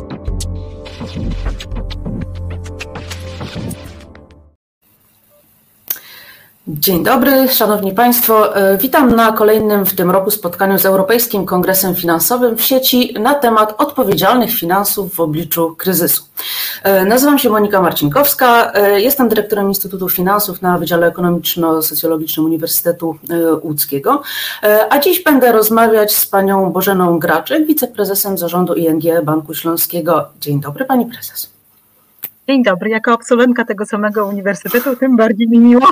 Thank you. Dzień dobry, Szanowni Państwo. E, witam na kolejnym w tym roku spotkaniu z Europejskim Kongresem Finansowym w sieci na temat odpowiedzialnych finansów w obliczu kryzysu. E, nazywam się Monika Marcinkowska, e, jestem dyrektorem Instytutu Finansów na Wydziale Ekonomiczno-Socjologicznym Uniwersytetu Łódzkiego, a dziś będę rozmawiać z panią Bożeną Graczyk, wiceprezesem zarządu ING Banku Śląskiego. Dzień dobry, pani prezes. Dzień dobry. Jako absolwentka tego samego uniwersytetu, tym bardziej mi miło.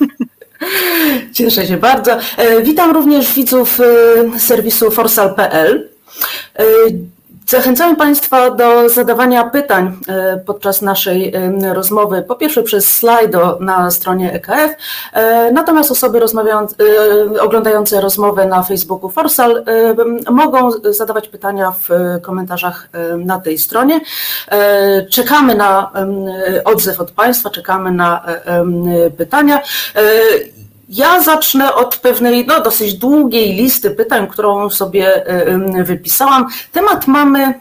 Cieszę się bardzo. E, witam również widzów e, serwisu forsal.pl. Zachęcamy Państwa do zadawania pytań e, podczas naszej e, rozmowy, po pierwsze przez slajdo na stronie EKF, e, natomiast osoby oglądające rozmowę na Facebooku Forsal mogą zadawać pytania w komentarzach na tej stronie. Czekamy na odzew od Państwa, czekamy na pytania. Ja zacznę od pewnej, no, dosyć długiej listy pytań, którą sobie wypisałam. Temat mamy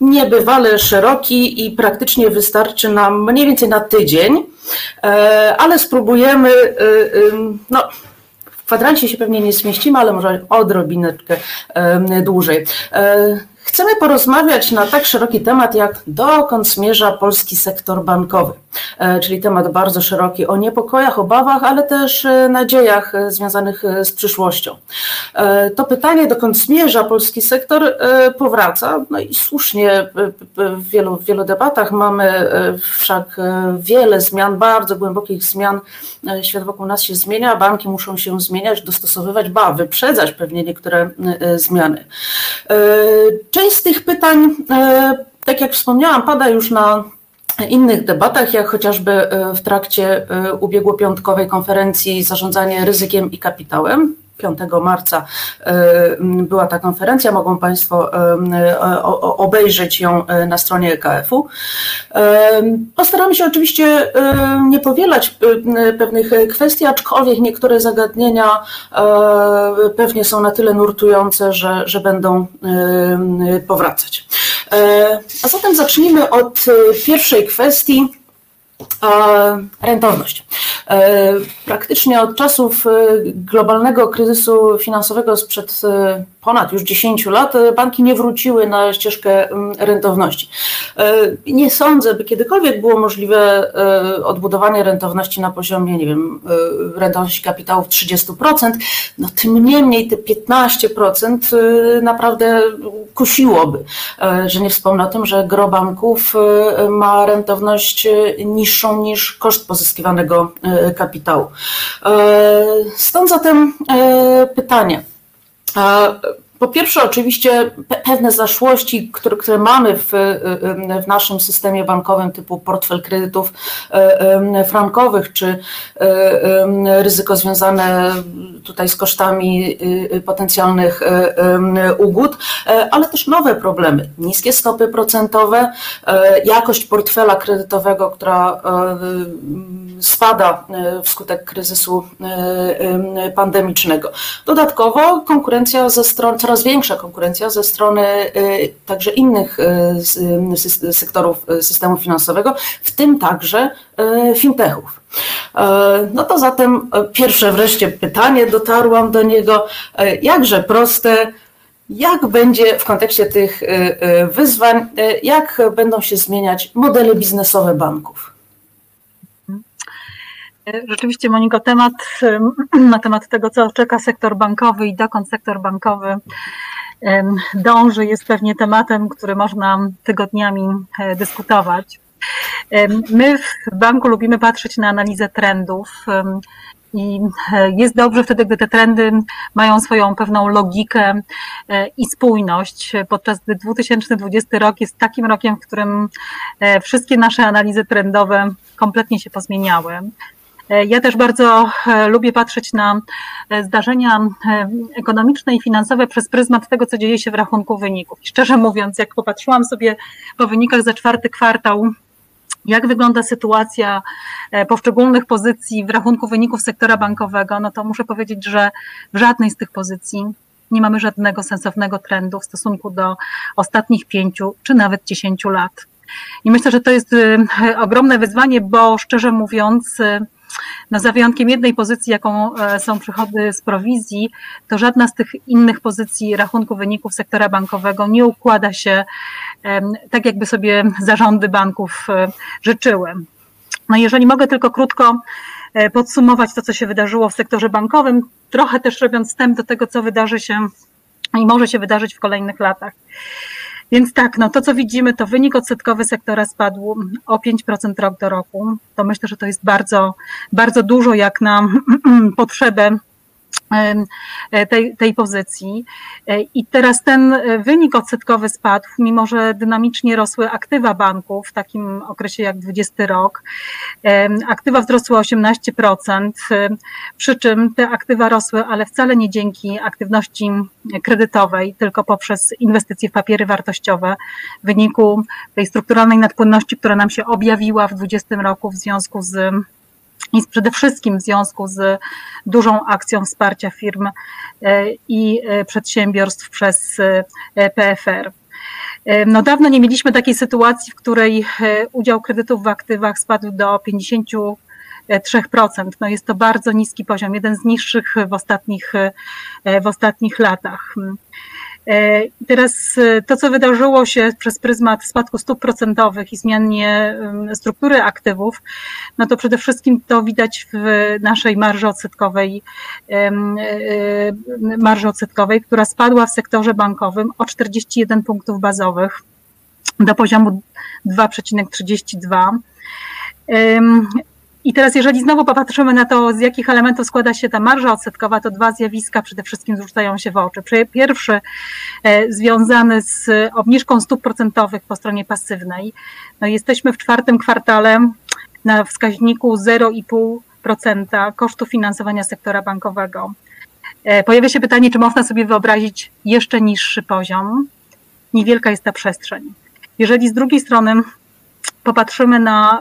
niebywale szeroki i praktycznie wystarczy nam mniej więcej na tydzień, e, ale spróbujemy, e, no, w kwadrancie się pewnie nie zmieścimy, ale może odrobineczkę dłużej. E, chcemy porozmawiać na tak szeroki temat, jak dokąd zmierza polski sektor bankowy. E, czyli temat bardzo szeroki o niepokojach, obawach, ale też e, nadziejach e, związanych z przyszłością. To pytanie, dokąd zmierza polski sektor, powraca. No i słusznie w wielu, w wielu debatach mamy wszak wiele zmian, bardzo głębokich zmian. Świat wokół nas się zmienia, banki muszą się zmieniać, dostosowywać, ba, wyprzedzać pewnie niektóre zmiany. Część z tych pytań, tak jak wspomniałam, pada już na innych debatach, jak chociażby e, w trakcie e, ubiegłopiątkowej konferencji Zarządzanie ryzykiem i kapitałem. 5 marca e, była ta konferencja, mogą Państwo obejrzeć ją na stronie EKF-u. Postaramy się oczywiście nie powielać pewnych kwestii, aczkolwiek niektóre zagadnienia pewnie są na tyle nurtujące, że, że będą powracać. E, a zatem zacznijmy od e, pierwszej kwestii, rentowność. E, praktycznie od czasów globalnego kryzysu finansowego sprzed ponad już 10 lat banki nie wróciły na ścieżkę mm, rentowności. E, nie sądzę, by kiedykolwiek było możliwe e, odbudowanie rentowności na poziomie, nie wiem, e, rentowności kapitałów 30%, no tym niemniej te 15% naprawdę kusiłoby, że nie wspomnę o tym, że gro banków ma rentowność niższą niż koszt pozyskiwanego kapitału. Stąd zatem pytanie, uh, po pierwsze, oczywiście pewne zaszłości, które, które mamy w, w, naszym systemie bankowym, typu portfel kredytów e, frankowych, czy e, ryzyko związane tutaj z kosztami e, potencjalnych ugód, ale też nowe problemy. Niskie stopy procentowe, jakość portfela kredytowego, która spada wskutek kryzysu pandemicznego. Dodatkowo konkurencja ze strony, coraz większa konkurencja ze strony y, także innych y, sektorów y, systemu finansowego, w tym także fintechów. No to zatem pierwsze wreszcie pytanie, dotarłam do niego, jakże proste, jak będzie w kontekście tych wyzwań, jak będą się zmieniać modele biznesowe banków? Rzeczywiście, Moniko, temat na temat tego, co czeka sektor bankowy i dokąd sektor bankowy dąży, jest pewnie tematem, który można tygodniami e, dyskutować. My w banku lubimy patrzeć na analizę trendów i e, jest dobrze wtedy, gdy te trendy mają swoją pewną logikę e, i spójność, podczas gdy 2020 rok jest takim rokiem, w którym wszystkie nasze analizy trendowe kompletnie się pozmieniały. E, ja też bardzo e, lubię patrzeć na e, zdarzenia ekonomiczne i finansowe przez pryzmat tego, co dzieje się w rachunku wyników. I szczerze mówiąc, jak popatrzyłam sobie po wynikach za czwarty kwartał, jak wygląda sytuacja poszczególnych pozycji w rachunku wyników sektora bankowego, no to muszę powiedzieć, że w żadnej z tych pozycji nie mamy żadnego sensownego trendu w stosunku do ostatnich pięciu czy nawet dziesięciu lat. I myślę, że to jest ogromne wyzwanie, bo szczerze mówiąc, no za wyjątkiem jednej pozycji, jaką e, są przychody z prowizji, to żadna z tych innych pozycji rachunku wyników sektora bankowego nie układa się tak, jakby sobie zarządy banków e, życzyły. No jeżeli mogę tylko krótko e, podsumować to, co się wydarzyło w sektorze bankowym, trochę też robiąc wstęp do tego, co wydarzy się i może się wydarzyć w kolejnych latach. Więc tak, no to co widzimy, to wynik odsetkowy sektora spadł o 5% rok do roku. To myślę, że to jest bardzo, bardzo dużo jak na potrzebę E, tej, tej pozycji. E, I teraz ten wynik odsetkowy spadł, mimo że dynamicznie rosły aktywa banków w takim okresie jak 20 rok. Aktywa wzrosły o 18%, przy czym te aktywa rosły, ale wcale nie dzięki aktywności kredytowej, tylko poprzez inwestycje w papiery wartościowe w wyniku tej strukturalnej nadpłynności, która nam się objawiła w 20 roku w związku z i przede wszystkim w związku z dużą akcją wsparcia firm e, i e, przedsiębiorstw przez e, PFR. No dawno nie mieliśmy takiej sytuacji, w której udział kredytów w aktywach spadł do 53%. No jest to bardzo niski poziom, jeden z niższych w ostatnich, w ostatnich latach. E, teraz e, to, co wydarzyło się przez pryzmat spadku stóp procentowych i zmianie struktury aktywów, no to przede wszystkim to widać w naszej marży odsetkowej, e, marży odsetkowej, która spadła w sektorze bankowym o 41 punktów bazowych do poziomu 2,32. I teraz, jeżeli znowu popatrzymy na to, z jakich elementów składa się ta marża odsetkowa, to dwa zjawiska przede wszystkim rzucają się w oczy. Pierwszy e, związany z obniżką stóp procentowych po stronie pasywnej. No, jesteśmy w czwartym kwartale na wskaźniku 0,5% kosztu finansowania sektora bankowego. E, pojawia się pytanie, czy można sobie wyobrazić jeszcze niższy poziom? Niewielka jest ta przestrzeń. Jeżeli z drugiej strony popatrzymy na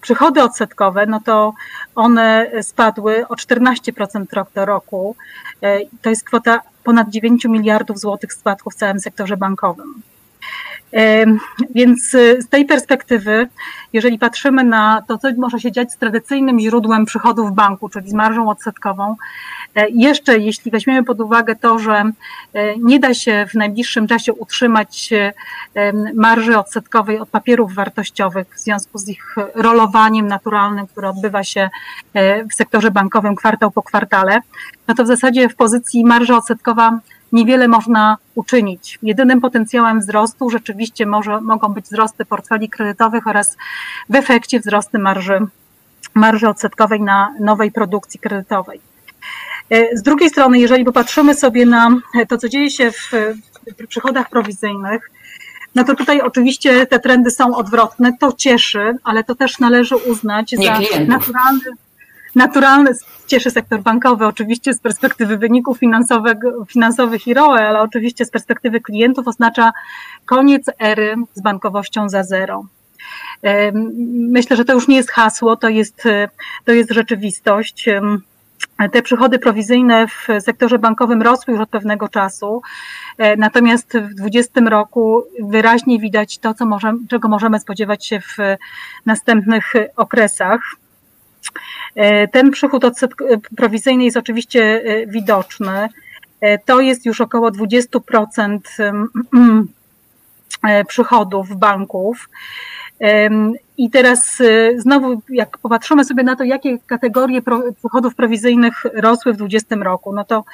przychody odsetkowe, no to one spadły o 14% rok do roku. E, to jest kwota ponad 9 miliardów złotych spadku w całym sektorze bankowym. Więc y, z tej perspektywy, jeżeli patrzymy na to, co może się dziać z tradycyjnym źródłem przychodów banku, czyli z marżą odsetkową, e, jeszcze jeśli weźmiemy pod uwagę to, że e, nie da się w najbliższym czasie utrzymać e, marży odsetkowej od papierów wartościowych w związku z ich rolowaniem naturalnym, które odbywa się w sektorze bankowym kwartał po kwartale, no to w zasadzie w pozycji marża odsetkowa niewiele można uczynić. Jedynym potencjałem wzrostu rzeczywiście może, mogą być wzrosty portfeli kredytowych oraz w efekcie wzrosty marży, marży odsetkowej na nowej produkcji kredytowej. E, z drugiej strony, jeżeli popatrzymy sobie na to, co dzieje się w przychodach prowizyjnych, no to tutaj oczywiście te trendy są odwrotne. To cieszy, ale to też należy uznać Nie za klientów. naturalny naturalny, cieszy sektor bankowy oczywiście z perspektywy wyników finansowych i ROE, ale oczywiście z perspektywy klientów oznacza koniec ery z bankowością za zero. Myślę, że to już nie jest hasło, to jest, to jest rzeczywistość. Te przychody prowizyjne w sektorze bankowym rosły już od pewnego czasu, e, natomiast w 2020 roku wyraźnie widać to, co możemy, czego możemy spodziewać się w następnych okresach. E, ten przychód prowizyjny jest oczywiście e, widoczny. E, to jest już około 20% przychodów banków. I teraz y, znowu, jak popatrzymy sobie na to, jakie kategorie przychodów prowizyjnych rosły w 2020 roku, no to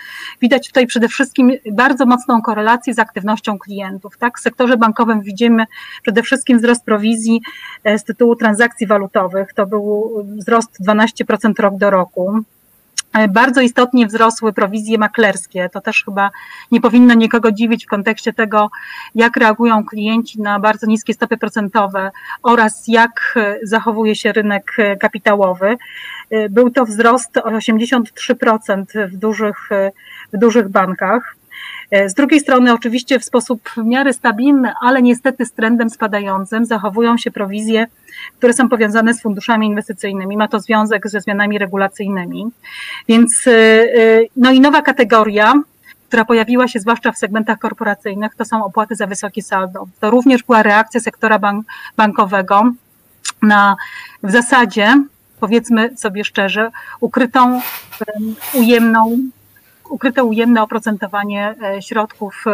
widać tutaj przede wszystkim bardzo mocną korelację z aktywnością klientów. Tak? W sektorze bankowym widzimy przede wszystkim wzrost prowizji e, z tytułu transakcji walutowych. To był wzrost 12% rok do roku. E, bardzo istotnie wzrosły prowizje maklerskie. To też chyba nie powinno nikogo dziwić w kontekście tego, jak reagują klienci na bardzo niskie stopy procentowe oraz jak e, zachowuje się rynek e, kapitałowy. Był to wzrost o 83% w dużych, w dużych bankach. E, z drugiej strony, oczywiście w sposób w miarę stabilny, ale niestety z trendem spadającym, zachowują się prowizje, które są powiązane z funduszami inwestycyjnymi. Ma to związek ze zmianami regulacyjnymi. Więc, e, e, no i nowa kategoria, która pojawiła się zwłaszcza w segmentach korporacyjnych, to są opłaty za wysokie saldo. To również była reakcja sektora bank bankowego na w zasadzie, powiedzmy sobie szczerze, ukrytą, ujemną ukryte ujemne oprocentowanie e, środków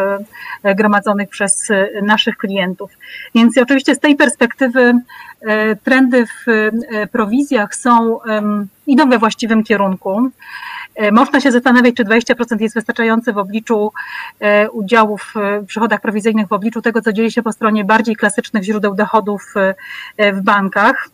e, gromadzonych przez e, naszych klientów. Więc oczywiście z tej perspektywy trendy w prowizjach są, idą we właściwym kierunku. Można się zastanawiać, czy 20% jest wystarczające w obliczu udziałów w przychodach prowizyjnych, w obliczu tego, co dzieje się po stronie bardziej klasycznych źródeł dochodów w bankach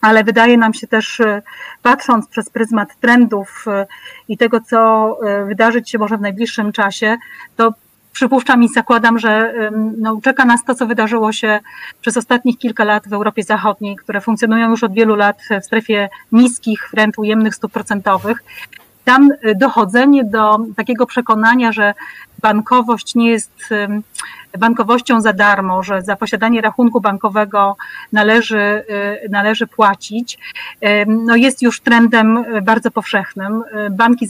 ale wydaje nam się też, e, patrząc przez pryzmat trendów e, i tego, co e, wydarzyć się może w najbliższym czasie, to przypuszczam i zakładam, że no, czeka nas to, co wydarzyło się przez ostatnich kilka lat w Europie Zachodniej, które funkcjonują już od wielu lat w strefie niskich, wręcz ujemnych stóp procentowych. Tam dochodzenie do takiego przekonania, że bankowość nie jest bankowością za darmo, że za posiadanie rachunku bankowego należy, y, należy płacić, no jest już trendem bardzo powszechnym. Banki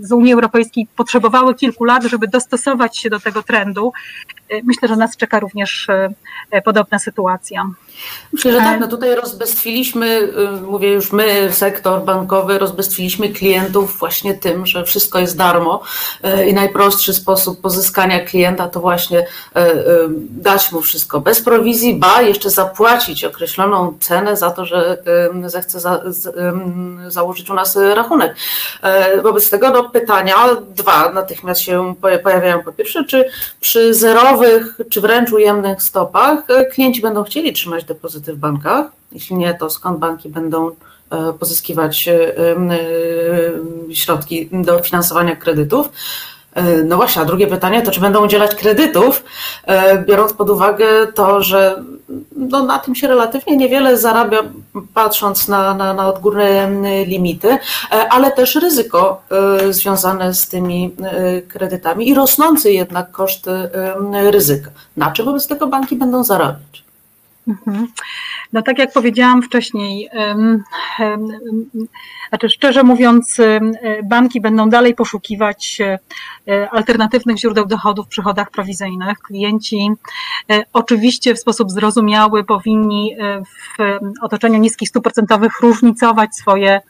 z Unii Europejskiej potrzebowały kilku lat, żeby dostosować się do tego trendu. Myślę, że nas czeka również y, podobna sytuacja. Myślę, że tak. No tutaj rozbestwiliśmy, y, mówię już my, sektor bankowy, rozbestwiliśmy klientów właśnie tym, że wszystko jest darmo i najprostszy sposób pozyskania klienta to właśnie właśnie e, e, dać mu wszystko bez prowizji, ba jeszcze zapłacić określoną cenę za to, że zechce za, założyć u nas rachunek. E, wobec tego no, pytania dwa natychmiast się pojawiają. Po pierwsze, czy przy zerowych, czy wręcz ujemnych stopach klienci będą chcieli trzymać depozyty w bankach? Jeśli nie, to skąd banki będą pozyskiwać środki do finansowania kredytów? E, no właśnie, a drugie pytanie to, czy będą udzielać kredytów, e, biorąc pod uwagę to, że no, na tym się relatywnie niewiele zarabia, patrząc na, na, na odgórne limity, e, ale też ryzyko związane z tymi kredytami i rosnący jednak koszty ryzyka. Na czym wobec tego banki będą zarabiać? Mhm. No tak jak powiedziałam wcześniej, znaczy szczerze mówiąc, banki będą dalej poszukiwać e, alternatywnych źródeł dochodów w przychodach prowizyjnych. Klienci e, oczywiście w sposób zrozumiały powinni e, w otoczeniu niskich stóp procentowych różnicować swoje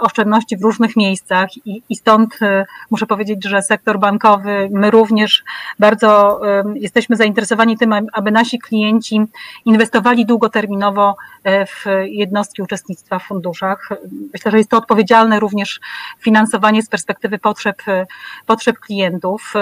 oszczędności w różnych miejscach i, i stąd muszę powiedzieć, że sektor bankowy, my również bardzo jesteśmy zainteresowani tym, aby nasi klienci inwestowali długoterminowo e, w jednostki uczestnictwa w funduszach. Myślę, że jest to odpowiedzialne również finansowanie z perspektywy potrzeb, e, potrzeb klientów.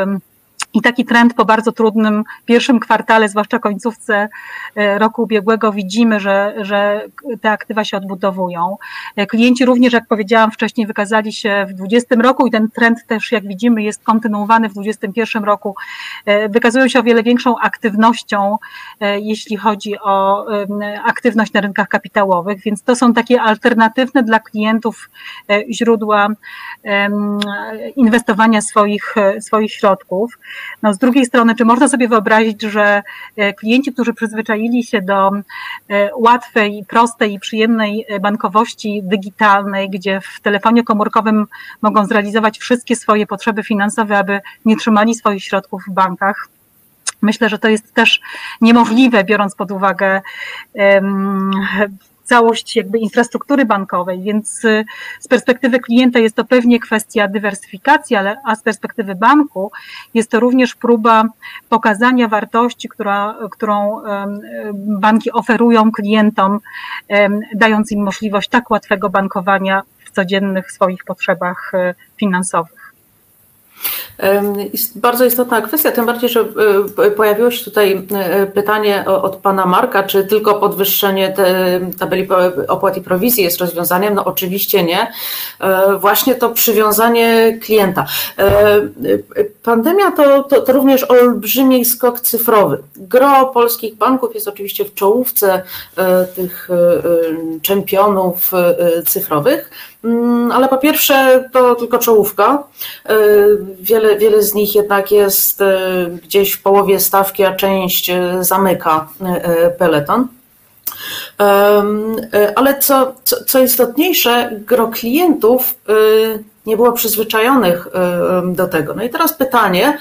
I taki trend po bardzo trudnym pierwszym kwartale, zwłaszcza końcówce e, roku ubiegłego, widzimy, że, że te aktywa się odbudowują. E, klienci również, jak powiedziałam wcześniej, wykazali się w 2020 roku i ten trend też, jak widzimy, jest kontynuowany w 2021 roku. E, wykazują się o wiele większą aktywnością, jeśli chodzi o aktywność na rynkach kapitałowych, więc to są takie alternatywne dla klientów źródła inwestowania swoich, swoich środków. No, z drugiej strony, czy można sobie wyobrazić, że e, klienci, którzy przyzwyczaili się do e, łatwej, prostej i przyjemnej e, bankowości digitalnej, gdzie w telefonie komórkowym mogą zrealizować wszystkie swoje potrzeby finansowe, aby nie trzymali swoich środków w bankach, Myślę, że to jest też niemożliwe, biorąc pod uwagę całość jakby infrastruktury bankowej, więc y, z perspektywy klienta jest to pewnie kwestia dywersyfikacji, ale a z perspektywy banku jest to również próba pokazania wartości, która, którą banki oferują klientom, dając im możliwość tak łatwego bankowania w codziennych swoich potrzebach y, finansowych. Bardzo istotna kwestia, tym bardziej, że e, pojawiło się tutaj e, pytanie od pana Marka, czy tylko podwyższenie tabeli opłat i prowizji jest rozwiązaniem? No oczywiście nie. E, właśnie to przywiązanie klienta. Pandemia to, to, to również olbrzymi skok cyfrowy. Gro polskich banków jest oczywiście w czołówce tych czempionów cyfrowych. Mm, ale po pierwsze to tylko czołówka. E, wiele, wiele z nich jednak jest e, gdzieś w połowie stawki, a część e, zamyka peleton. Ale co, co, co istotniejsze, gro klientów nie było przyzwyczajonych do tego. No i teraz pytanie,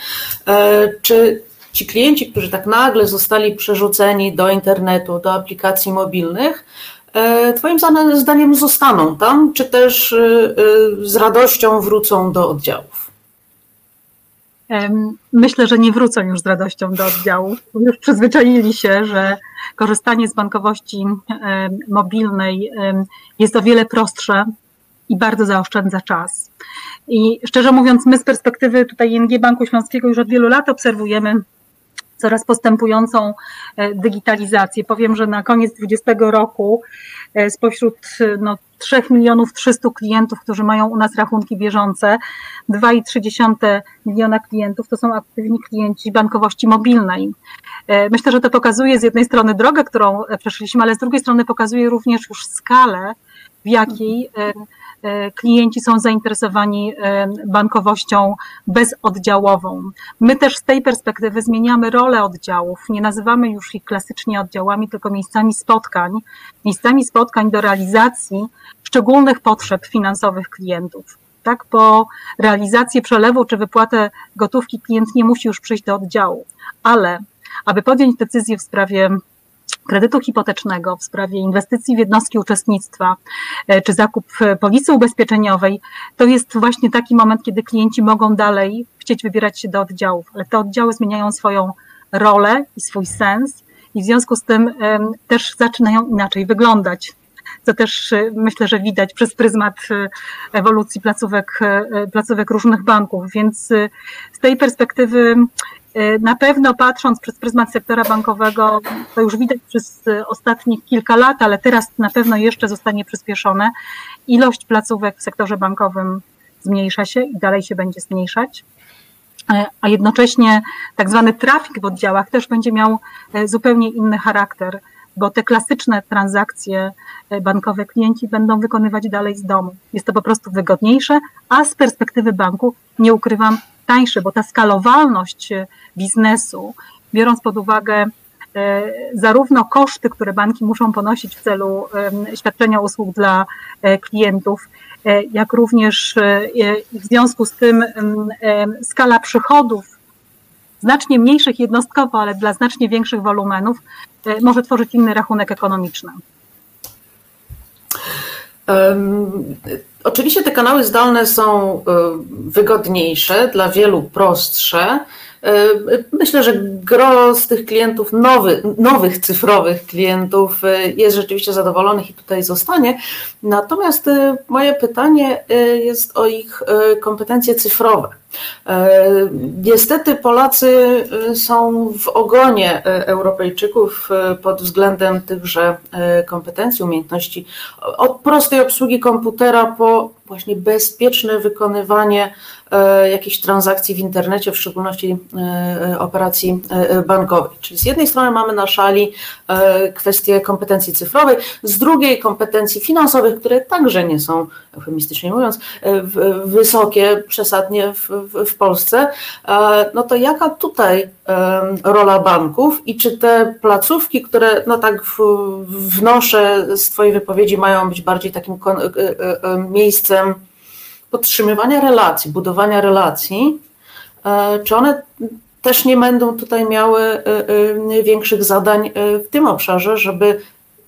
czy ci klienci, którzy tak nagle zostali przerzuceni do internetu, do aplikacji mobilnych, Twoim zdaniem zostaną tam, czy też z radością wrócą do oddziałów? Myślę, że nie wrócą już z radością do oddziału. Już przyzwyczaili się, że korzystanie z bankowości mobilnej jest o wiele prostsze i bardzo zaoszczędza czas. I szczerze mówiąc, my z perspektywy tutaj ING Banku Śląskiego już od wielu lat obserwujemy coraz postępującą e, digitalizację. Powiem, że na koniec 2020 roku e, spośród no, 3 milionów 300 klientów, którzy mają u nas rachunki bieżące, 2,3 miliona klientów to są aktywni klienci bankowości mobilnej. E, myślę, że to pokazuje z jednej strony drogę, którą przeszliśmy, ale z drugiej strony pokazuje również już skalę, w jakiej E, klienci są zainteresowani e, bankowością bezoddziałową. My też z tej perspektywy zmieniamy rolę oddziałów. Nie nazywamy już ich klasycznie oddziałami, tylko miejscami spotkań, miejscami spotkań do realizacji szczególnych potrzeb finansowych klientów. Tak, po realizację przelewu czy wypłatę gotówki klient nie musi już przyjść do oddziału, ale aby podjąć decyzję w sprawie kredytu hipotecznego, w sprawie inwestycji w jednostki uczestnictwa, e, czy zakup e, polisy ubezpieczeniowej, to jest właśnie taki moment, kiedy klienci mogą dalej chcieć wybierać się do oddziałów, ale te oddziały zmieniają swoją rolę i swój sens i w związku z tym też zaczynają inaczej wyglądać. Co też e, myślę, że widać przez pryzmat ewolucji placówek, placówek różnych banków. Więc z tej perspektywy na pewno patrząc przez pryzmat sektora bankowego, to już widać przez e, ostatnich kilka lat, ale teraz na pewno jeszcze zostanie przyspieszone. Ilość placówek w sektorze bankowym zmniejsza się i dalej się będzie zmniejszać, e, a jednocześnie tak zwany trafik w oddziałach też będzie miał zupełnie inny charakter, bo te klasyczne transakcje bankowe klienci będą wykonywać dalej z domu. Jest to po prostu wygodniejsze, a z perspektywy banku, nie ukrywam, tańsze, bo ta skalowalność e, biznesu, biorąc pod uwagę e, zarówno koszty, które banki muszą ponosić w celu świadczenia usług dla e, klientów, jak również w związku z tym skala przychodów znacznie mniejszych jednostkowo, ale dla znacznie większych wolumenów może tworzyć inny rachunek ekonomiczny. Oczywiście te kanały zdalne są e, wygodniejsze, dla wielu prostsze. E, myślę, że gro z tych klientów, nowy, nowych cyfrowych klientów e, jest rzeczywiście zadowolonych i tutaj zostanie. Natomiast moje pytanie jest o ich kompetencje cyfrowe. Niestety Polacy są w ogonie Europejczyków pod względem tychże kompetencji, umiejętności od prostej obsługi komputera po właśnie bezpieczne wykonywanie e, jakichś transakcji w internecie, w szczególności e, operacji e, bankowej. Czyli z jednej strony mamy na szali kwestie kompetencji cyfrowej, z drugiej kompetencji finansowych, które także nie są, eufemistycznie mówiąc, wysokie przesadnie w, w, w Polsce. No to jaka tutaj rola banków i czy te placówki, które no tak wnoszę z Twojej wypowiedzi, mają być bardziej takim miejscem, podtrzymywania relacji, budowania relacji, e, czy one też nie będą tutaj miały e, e, większych zadań w tym obszarze, żeby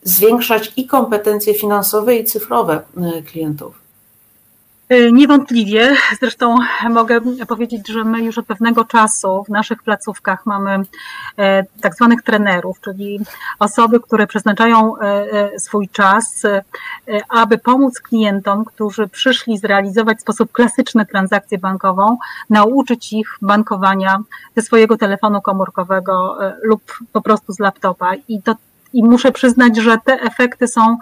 zwiększać i kompetencje finansowe i cyfrowe klientów? Y, niewątpliwie. Zresztą mogę powiedzieć, że my już od pewnego czasu w naszych placówkach mamy e, tak zwanych trenerów, czyli osoby, które przeznaczają e, e, swój czas, aby pomóc klientom, którzy przyszli zrealizować w sposób klasyczny transakcję bankową, nauczyć ich bankowania ze swojego telefonu komórkowego lub po prostu z laptopa. I to i muszę przyznać, że te efekty są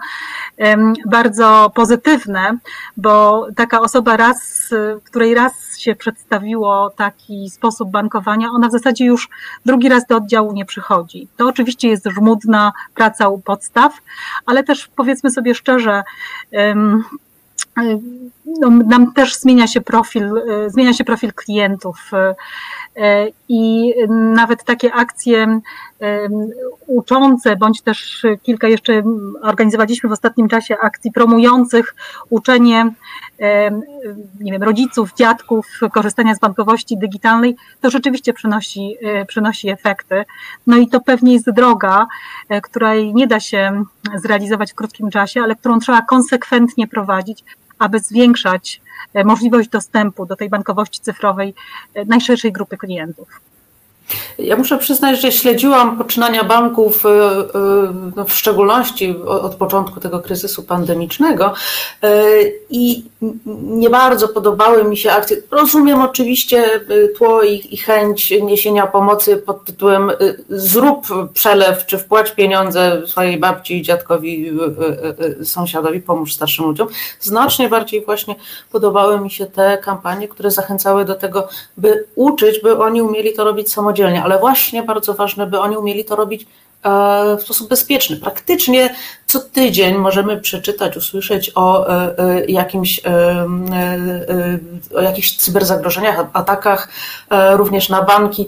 bardzo pozytywne, bo taka osoba raz, której raz się przedstawiło taki sposób bankowania, ona w zasadzie już drugi raz do oddziału nie przychodzi. To oczywiście jest żmudna praca u podstaw, ale też powiedzmy sobie szczerze, no, nam też zmienia się profil, zmienia się profil klientów i nawet takie akcje uczące, bądź też kilka jeszcze organizowaliśmy w ostatnim czasie akcji promujących uczenie nie wiem, rodziców, dziadków korzystania z bankowości digitalnej, to rzeczywiście przynosi, e, przynosi efekty. No i to pewnie jest droga, e, której nie da się zrealizować w krótkim czasie, ale którą trzeba konsekwentnie prowadzić, aby zwiększać e, możliwość dostępu do tej bankowości cyfrowej najszerszej grupy klientów. Ja muszę przyznać, że śledziłam poczynania banków, e, e, no w szczególności od początku tego kryzysu pandemicznego e, i nie bardzo podobały mi się akcje. Rozumiem oczywiście tło i, chęć niesienia pomocy pod tytułem zrób przelew, czy wpłać pieniądze swojej babci, dziadkowi, sąsiadowi, pomóż starszym ludziom. Znacznie bardziej właśnie podobały mi się te kampanie, które zachęcały do tego, by uczyć, by oni umieli to robić samodzielnie samodzielnie, ale właśnie bardzo ważne, by oni umieli to robić e, w sposób bezpieczny. Praktycznie co tydzień możemy przeczytać, usłyszeć o e, e, jakimś, o jakichś cyberzagrożeniach, atakach również na banki.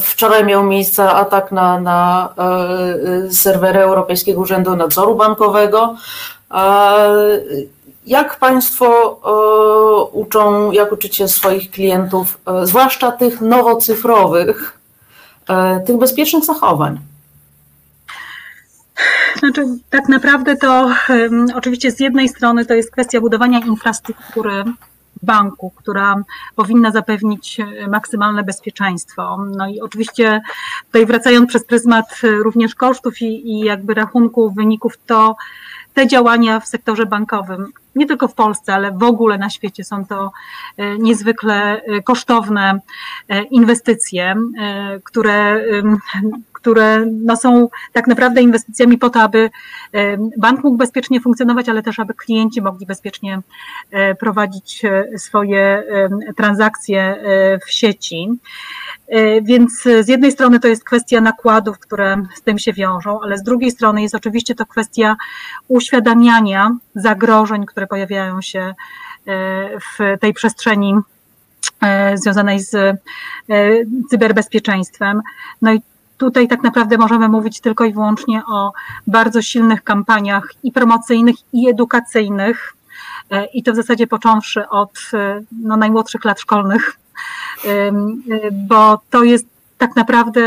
Wczoraj miał miejsce atak na, na serwery Europejskiego Urzędu Nadzoru Bankowego. Jak Państwo uczą, jak uczycie swoich klientów, zwłaszcza tych nowocyfrowych, tych bezpiecznych zachowań? Znaczy, tak naprawdę to oczywiście z jednej strony to jest kwestia budowania infrastruktury banku, która powinna zapewnić maksymalne bezpieczeństwo. No i oczywiście tutaj wracając przez pryzmat również kosztów i, i jakby rachunków, wyników, to te działania w sektorze bankowym, nie tylko w Polsce, ale w ogóle na świecie są to e, niezwykle e, kosztowne e, inwestycje, które, które no są tak naprawdę inwestycjami po to, aby bank mógł bezpiecznie funkcjonować, ale też aby klienci mogli bezpiecznie prowadzić swoje transakcje w sieci. E, więc z jednej strony to jest kwestia nakładów, które z tym się wiążą, ale z drugiej strony jest oczywiście to kwestia uświadamiania zagrożeń, które pojawiają się e, w tej przestrzeni e, związanej z cyberbezpieczeństwem. No i tutaj tak naprawdę możemy mówić tylko i wyłącznie o bardzo silnych kampaniach i promocyjnych, i edukacyjnych. I to w zasadzie począwszy od no, najmłodszych lat szkolnych, bo to jest tak naprawdę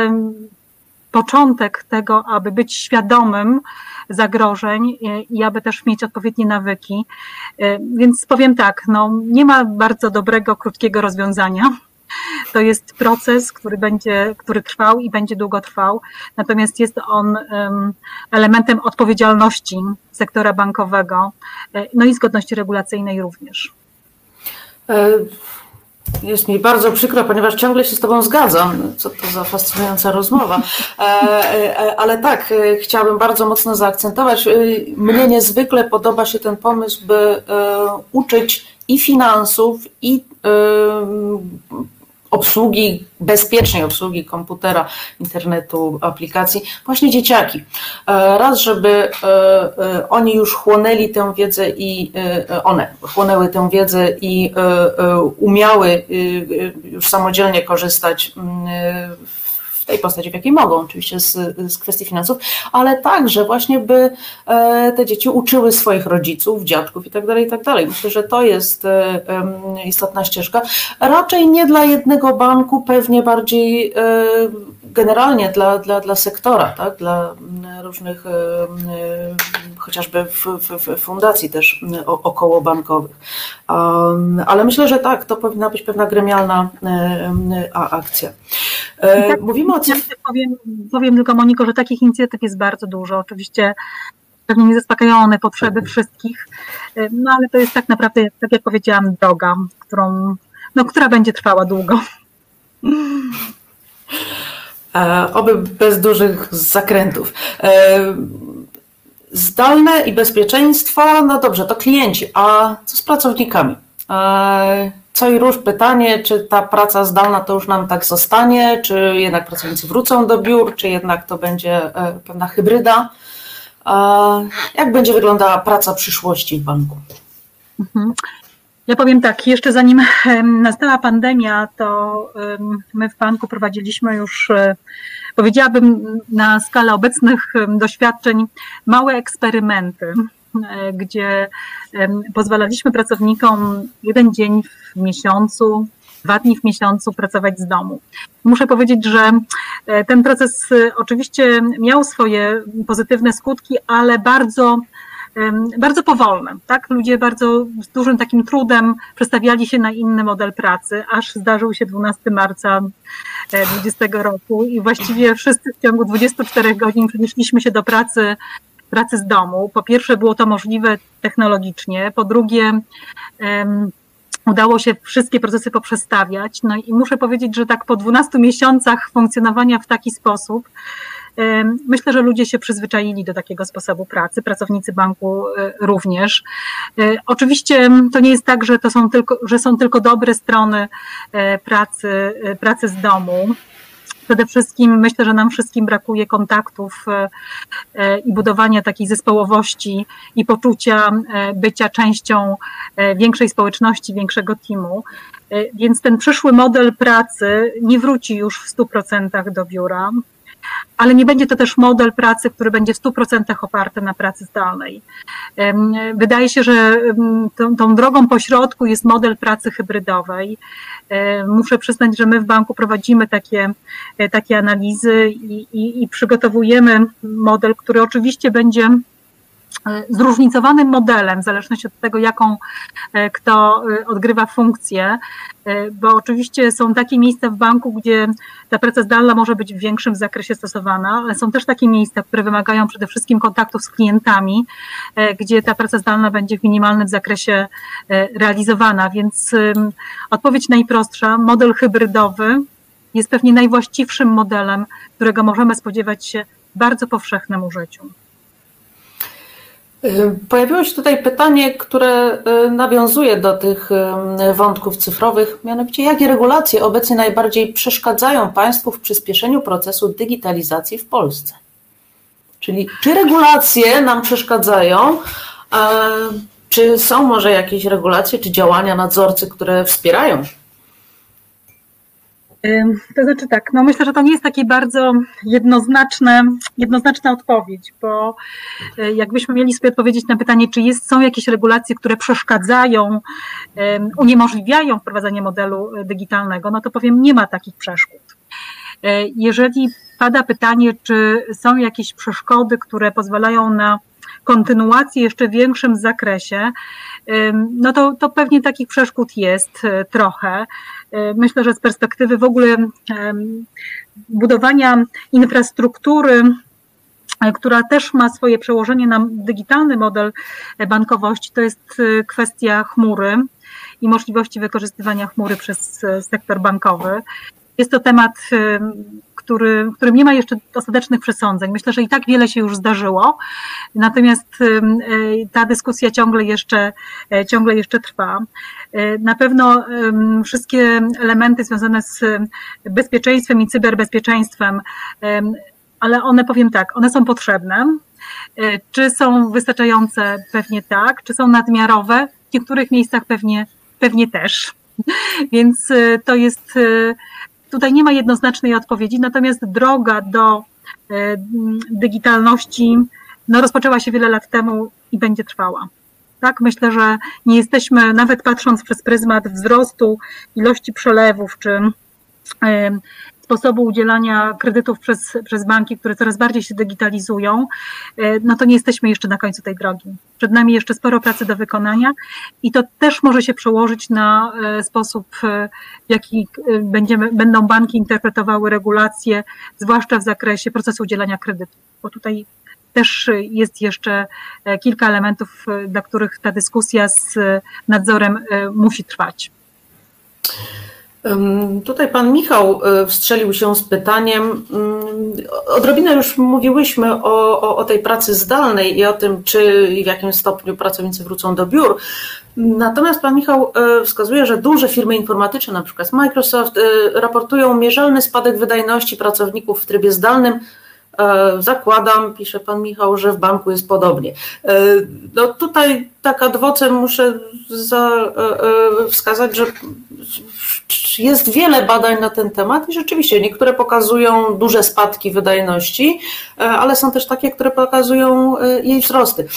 początek tego, aby być świadomym zagrożeń i aby też mieć odpowiednie nawyki. Więc powiem tak, no, nie ma bardzo dobrego, krótkiego rozwiązania. To jest proces, który będzie, który trwał i będzie długo trwał, natomiast jest on elementem odpowiedzialności sektora bankowego, e, no i zgodności regulacyjnej również. E, jest mi bardzo przykro, ponieważ ciągle się z Tobą zgadzam. Co to za fascynująca rozmowa. E, ale tak, chciałabym bardzo mocno zaakcentować. Mnie niezwykle podoba się ten pomysł, by uczyć i finansów, i obsługi, bezpiecznej obsługi komputera, internetu, aplikacji, właśnie dzieciaki. E, raz, żeby e, e, oni już chłonęli tę wiedzę i one chłonęły tę wiedzę i umiały już samodzielnie korzystać w tej postaci, w jakiej mogą, oczywiście z, z kwestii finansów, ale także właśnie, by e, te dzieci uczyły swoich rodziców, dziadków i tak dalej, i tak dalej. Myślę, że to jest e, istotna ścieżka. Raczej nie dla jednego banku, pewnie bardziej e, generalnie dla, dla, dla sektora, tak? dla różnych chociażby w, w, fundacji też okołobankowych. Ale myślę, że tak, to powinna być pewna gremialna akcja. Tak, Mówimy o tym. Powiem, powiem tylko Moniko, że takich inicjatyw jest bardzo dużo. Oczywiście pewnie nie zaspokajają one potrzeby wszystkich, no ale to jest tak naprawdę, tak jak powiedziałam, droga, którą, no, która będzie trwała długo. E, oby bez dużych zakrętów. E, zdalne i bezpieczeństwo, no dobrze, to klienci, a co z pracownikami? E, co i róż pytanie, czy ta praca zdalna to już nam tak zostanie, czy jednak pracownicy wrócą do biur, czy jednak to będzie pewna hybryda. Jak będzie wyglądała praca przyszłości w banku? Ja powiem tak, jeszcze zanim nastała pandemia, to my w banku prowadziliśmy już, e, powiedziałabym, na skalę obecnych doświadczeń małe eksperymenty, e, gdzie pozwalaliśmy pracownikom jeden dzień w miesiącu, dwa dni w miesiącu pracować z domu. Muszę powiedzieć, że e, ten proces oczywiście miał swoje pozytywne skutki, ale bardzo bardzo powolne. Tak? Ludzie bardzo z dużym takim trudem przestawiali się na inny model pracy, aż zdarzył się 12 marca 2020 e, roku i właściwie wszyscy w ciągu 24 godzin przenieśliśmy się do pracy pracy z domu. Po pierwsze było to możliwe technologicznie, po drugie um, udało się wszystkie procesy poprzestawiać. No i muszę powiedzieć, że tak po 12 miesiącach funkcjonowania w taki sposób, Myślę, że ludzie się przyzwyczaili do takiego sposobu pracy, pracownicy banku e, również. E, oczywiście to nie jest tak, że to są tylko, że są tylko dobre strony e, pracy, pracy z domu. Przede wszystkim myślę, że nam wszystkim brakuje kontaktów i budowania takiej zespołowości i poczucia bycia częścią większej społeczności, większego teamu. Więc ten przyszły model pracy nie wróci już w 100% do biura ale nie będzie to też model pracy, który będzie w 100% oparty na pracy zdalnej. Wydaje się, że tą, tą drogą pośrodku jest model pracy hybrydowej. Muszę przyznać, że my w banku prowadzimy takie, e, takie analizy i, i, i przygotowujemy model, który oczywiście będzie E, zróżnicowanym modelem, w zależności od tego, jaką e, kto e, odgrywa funkcję, bo oczywiście są takie miejsca w banku, gdzie ta praca zdalna może być w większym zakresie stosowana, ale są też takie miejsca, które wymagają przede wszystkim kontaktów z klientami, gdzie ta praca zdalna będzie w minimalnym zakresie realizowana. Więc odpowiedź najprostsza, model hybrydowy jest pewnie najwłaściwszym modelem, którego możemy spodziewać się w bardzo powszechnym użyciu. Y, pojawiło się tutaj pytanie, które y, nawiązuje do tych y, wątków cyfrowych, mianowicie jakie regulacje obecnie najbardziej przeszkadzają Państwu w przyspieszeniu procesu digitalizacji w Polsce? Czyli czy regulacje nam przeszkadzają, czy są może jakieś regulacje czy działania nadzorcy, które wspierają to znaczy tak, no myślę, że to nie jest takie bardzo jednoznaczne, jednoznaczna odpowiedź, bo e, jakbyśmy mieli sobie odpowiedzieć na pytanie, czy jest, są jakieś regulacje, które przeszkadzają, uniemożliwiają wprowadzenie modelu e, digitalnego, no to powiem, nie ma takich przeszkód. E, jeżeli pada pytanie, czy są jakieś przeszkody, które pozwalają na kontynuację jeszcze większym zakresie, no to, to pewnie takich przeszkód jest trochę. E, myślę, że z perspektywy w ogóle budowania infrastruktury, e, która też ma swoje przełożenie na digitalny model bankowości, to jest e, kwestia chmury i możliwości wykorzystywania chmury przez sektor bankowy. Jest to temat który, w którym nie ma jeszcze ostatecznych przesądzeń. Myślę, że i tak wiele się już zdarzyło, natomiast e, ta dyskusja ciągle jeszcze, e, ciągle jeszcze trwa. E, na pewno wszystkie elementy związane z bezpieczeństwem i cyberbezpieczeństwem, ale one powiem tak, one są potrzebne. Czy są wystarczające? Pewnie tak. Czy są nadmiarowe? W niektórych miejscach pewnie, pewnie też. Więc to jest Tutaj nie ma jednoznacznej odpowiedzi, natomiast droga do e, digitalności no, rozpoczęła się wiele lat temu i będzie trwała. Tak, myślę, że nie jesteśmy, nawet patrząc przez pryzmat wzrostu ilości przelewów czy sposobu udzielania kredytów przez, przez banki, które coraz bardziej się digitalizują, e, no to nie jesteśmy jeszcze na końcu tej drogi. Przed nami jeszcze sporo pracy do wykonania i to też może się przełożyć na e, sposób, e, w jaki będziemy, będą banki interpretowały regulacje, zwłaszcza w zakresie procesu udzielania kredytu, bo tutaj też jest jeszcze kilka elementów, dla których ta dyskusja z nadzorem musi trwać. Tutaj pan Michał e, wstrzelił się z pytaniem. Odrobinę już mówiłyśmy o, o, o, tej pracy zdalnej i o tym, czy i w jakim stopniu pracownicy wrócą do biur. Natomiast pan Michał e, wskazuje, że duże firmy informatyczne, na przykład Microsoft, e, raportują mierzalny spadek wydajności pracowników w trybie zdalnym Zakładam, pisze pan Michał, że w banku jest podobnie. No tutaj tak ad vocem muszę za, wskazać, że jest wiele badań na ten temat i rzeczywiście niektóre pokazują duże spadki wydajności, ale są też takie, które pokazują jej wzrosty.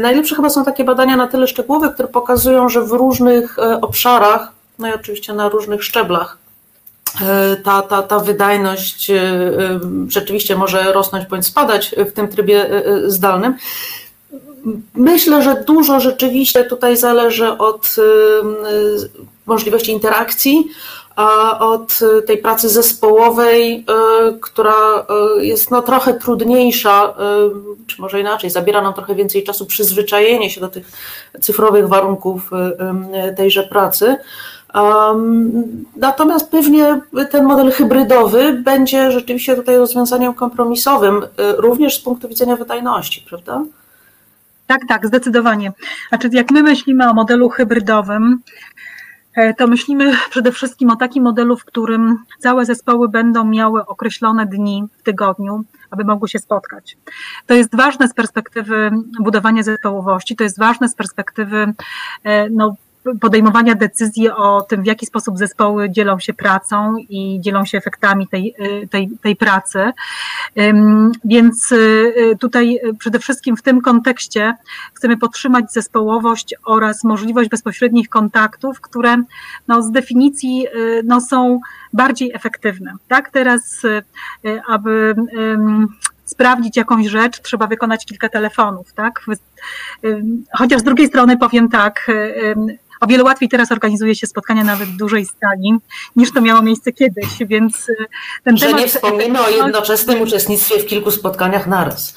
Najlepsze chyba są takie badania na tyle szczegółowe, które pokazują, że w różnych obszarach, no i oczywiście na różnych szczeblach E, ta, ta, ta wydajność e, e, rzeczywiście może rosnąć bądź spadać w tym trybie zdalnym. Myślę, że dużo rzeczywiście tutaj zależy od możliwości interakcji, od tej pracy zespołowej, która jest no trochę trudniejsza, czy może inaczej, zabiera nam trochę więcej czasu przyzwyczajenie się do tych cyfrowych warunków tejże pracy. Natomiast pewnie ten model hybrydowy będzie rzeczywiście tutaj rozwiązaniem kompromisowym, y, również z punktu widzenia wydajności, prawda? Tak, tak, zdecydowanie. Znaczy, jak my myślimy o modelu hybrydowym, e, to myślimy przede wszystkim o takim modelu, w którym całe zespoły będą miały określone dni w tygodniu, aby mogły się spotkać. To jest ważne z perspektywy budowania zespołowości, to jest ważne z perspektywy e, no, podejmowania decyzji o tym, w jaki sposób zespoły dzielą się pracą i dzielą się efektami tej, y, tej, tej pracy. Więc y, tutaj przede wszystkim w tym kontekście chcemy podtrzymać zespołowość oraz możliwość bezpośrednich kontaktów, które no, z definicji y, no, są bardziej efektywne. Tak, teraz, aby sprawdzić jakąś rzecz, trzeba wykonać kilka telefonów, tak? Chociaż z drugiej strony powiem tak, o wiele łatwiej teraz organizuje się spotkania nawet w dużej skali, niż to miało miejsce kiedyś, więc y, ten Że temat... nie wspomnimy o jednoczesnym uczestnictwie w kilku spotkaniach naraz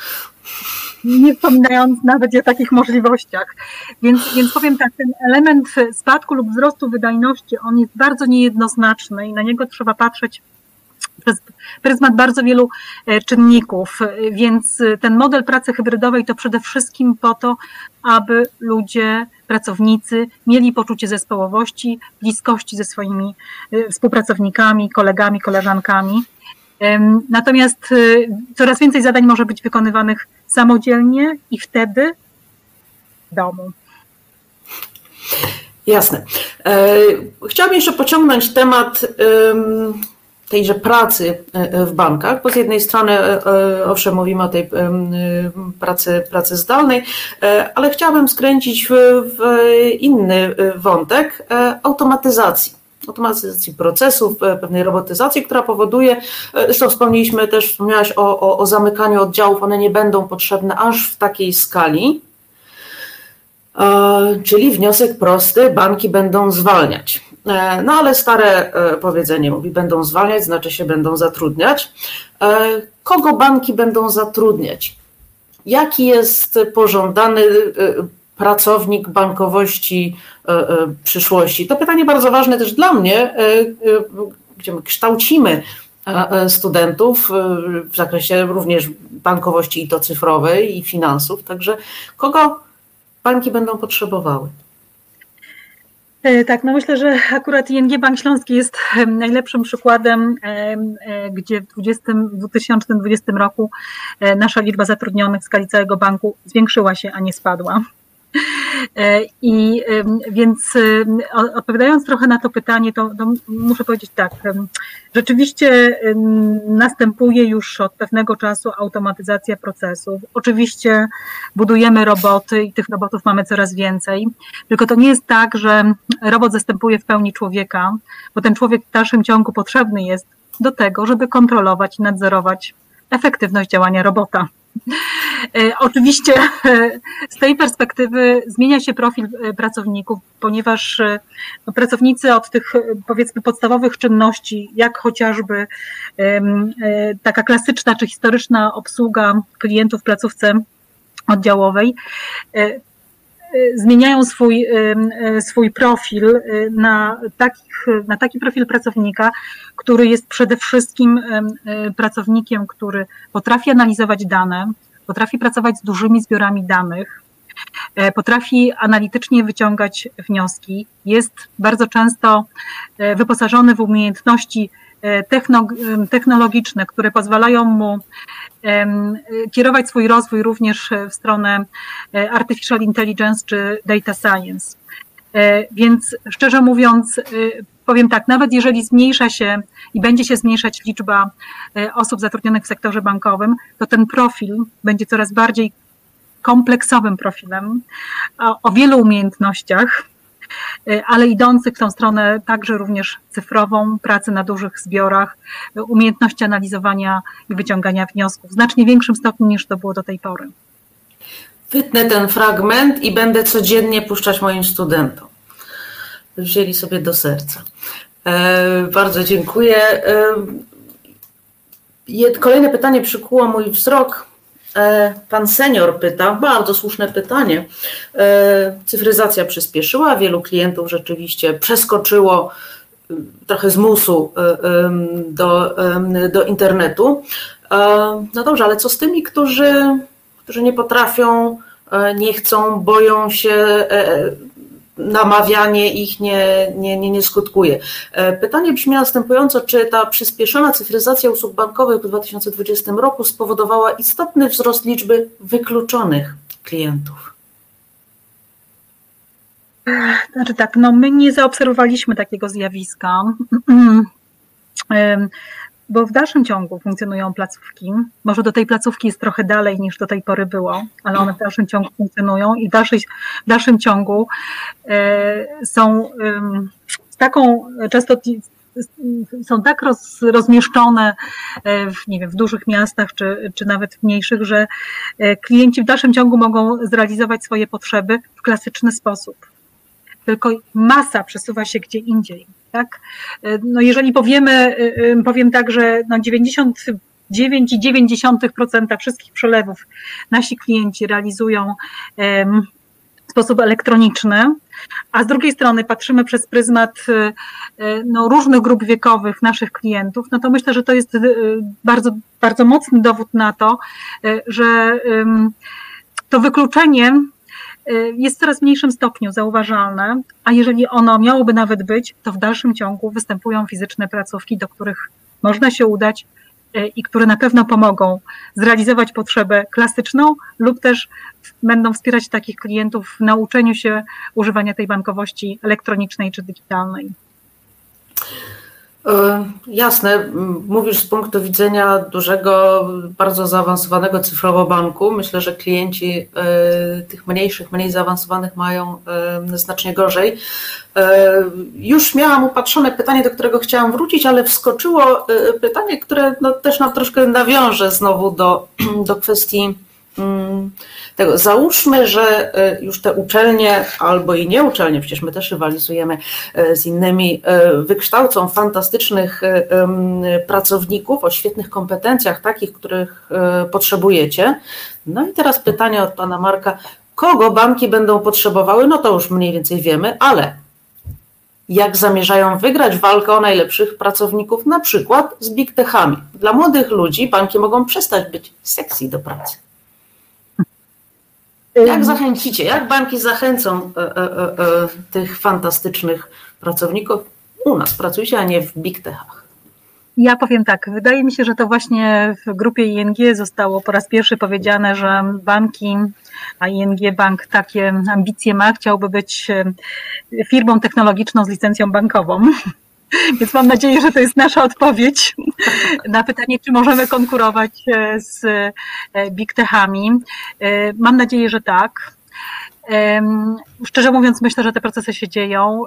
nie wspominając nawet o takich możliwościach. Więc, więc powiem tak, ten element spadku lub wzrostu wydajności, on jest bardzo niejednoznaczny i na niego trzeba patrzeć przez pryzmat bardzo wielu e, czynników, więc ten model pracy hybrydowej to przede wszystkim po to, aby ludzie, pracownicy mieli poczucie zespołowości, bliskości ze swoimi e, współpracownikami, kolegami, koleżankami. Natomiast e, coraz więcej zadań może być wykonywanych samodzielnie i wtedy w domu. Jasne. Chciałabym jeszcze pociągnąć temat tejże pracy e, e, w bankach, bo z jednej strony e, owszem mówimy o tej pracy, pracy zdalnej, ale chciałabym skręcić w, inny wątek automatyzacji automatyzacji procesów, pewnej robotyzacji, która powoduje, zresztą wspomnieliśmy też, wspomniałaś o, o, o zamykaniu oddziałów, one nie będą potrzebne aż w takiej skali, czyli wniosek prosty, banki będą zwalniać. E, no ale stare e, powiedzenie mówi, będą zwalniać, znaczy się będą zatrudniać. E, kogo banki będą zatrudniać? Jaki jest pożądany pracownik bankowości przyszłości? To pytanie bardzo ważne też dla mnie, gdzie my kształcimy studentów w zakresie również bankowości i to cyfrowej i finansów. Także kogo banki będą potrzebowały? E, tak, no myślę, że akurat ING Bank Śląski jest najlepszym przykładem, e, gdzie w 20, 2020 roku e, nasza liczba zatrudnionych w skali całego banku zwiększyła się, a nie spadła. E, I więc odpowiadając trochę na to pytanie, to, to, muszę powiedzieć tak. Rzeczywiście następuje już od pewnego czasu automatyzacja procesów. Oczywiście budujemy roboty i tych robotów mamy coraz więcej. Tylko to nie jest tak, że robot zastępuje w pełni człowieka, bo ten człowiek w dalszym ciągu potrzebny jest do tego, żeby kontrolować i nadzorować efektywność działania robota. E, oczywiście e, z tej perspektywy zmienia się profil e, pracowników, ponieważ no, pracownicy od tych powiedzmy podstawowych czynności, jak chociażby taka klasyczna czy historyczna obsługa klientów w placówce oddziałowej, zmieniają swój, swój profil na, takich, na taki profil pracownika, który jest przede wszystkim pracownikiem, który potrafi analizować dane, potrafi pracować z dużymi zbiorami danych, e, potrafi analitycznie wyciągać wnioski, jest bardzo często e, wyposażony w umiejętności technologiczne, które pozwalają mu kierować swój rozwój również w stronę artificial intelligence czy data science. Więc szczerze mówiąc, powiem tak, nawet jeżeli zmniejsza się i będzie się zmniejszać liczba osób zatrudnionych w sektorze bankowym, to ten profil będzie coraz bardziej kompleksowym profilem, o wielu umiejętnościach, e, ale idących w tą stronę także również cyfrową, pracy na dużych zbiorach, umiejętności analizowania i wyciągania wniosków w znacznie większym stopniu niż to było do tej pory. Wytnę ten fragment i będę codziennie puszczać moim studentom. Wzięli sobie do serca. E, bardzo dziękuję. E, kolejne pytanie przykuło mój wzrok E, pan senior pyta, bardzo słuszne pytanie. E, cyfryzacja przyspieszyła, wielu klientów rzeczywiście przeskoczyło y, trochę z musu y, do, do internetu. E, no dobrze, ale co z tymi, którzy, którzy nie potrafią, nie chcą, boją się, namawianie ich nie, nie, nie, nie skutkuje. E, pytanie brzmi następująco, czy ta przyspieszona cyfryzacja usług bankowych w 2020 roku spowodowała istotny wzrost liczby wykluczonych klientów? Znaczy tak, no my nie zaobserwowaliśmy takiego zjawiska. bo w dalszym ciągu funkcjonują placówki. Może do tej placówki jest trochę dalej niż do tej pory było, ale one w dalszym ciągu funkcjonują i w, dalszej, w dalszym ciągu e, są taką często są tak roz, rozmieszczone e, w, nie wiem, w dużych miastach czy, czy nawet w mniejszych, że e, klienci w dalszym ciągu mogą zrealizować swoje potrzeby w klasyczny sposób. Tylko masa przesuwa się gdzie indziej. Tak? No jeżeli powiemy, y, y, powiem tak, że no 99,9% wszystkich przelewów nasi klienci realizują w sposób elektroniczny, a z drugiej strony patrzymy przez pryzmat no, różnych grup wiekowych naszych klientów, no to myślę, że to jest bardzo, bardzo mocny dowód na to, że to wykluczenie jest w coraz mniejszym stopniu zauważalne, a jeżeli ono miałoby nawet być, to w dalszym ciągu występują fizyczne placówki, do których można się udać y, i które na pewno pomogą zrealizować potrzebę klasyczną lub też będą wspierać takich klientów w nauczeniu się używania tej bankowości elektronicznej czy digitalnej. E, jasne, mówisz z punktu widzenia dużego, bardzo zaawansowanego cyfrowo banku. Myślę, że klienci e, tych mniejszych, mniej zaawansowanych mają e, znacznie gorzej. Już miałam upatrzone pytanie, do którego chciałam wrócić, ale wskoczyło pytanie, które no też nam troszkę nawiąże znowu do, do kwestii tego. Załóżmy, że e, już te uczelnie albo i nie uczelnie, przecież my też rywalizujemy e, z innymi, e, wykształcą fantastycznych pracowników o świetnych kompetencjach, takich, których potrzebujecie. No i teraz pytanie od pana Marka, kogo banki będą potrzebowały? No to już mniej więcej wiemy, ale jak zamierzają wygrać walkę o najlepszych pracowników, na przykład z big techami. Dla młodych ludzi banki mogą przestać być sexy do pracy. Jak zachęcicie, jak banki zachęcą e, e, e, tych fantastycznych pracowników u nas? Pracujcie, a nie w big techach. Ja powiem tak, wydaje mi się, że to właśnie w grupie ING zostało po raz pierwszy powiedziane, że banki, a ING Bank takie ambicje ma, chciałby być firmą technologiczną z licencją bankową. Więc mam nadzieję, że to jest nasza odpowiedź na pytanie, czy możemy konkurować e, z e, big techami. E, mam nadzieję, że tak. Szczerze mówiąc, myślę, że te procesy się dzieją,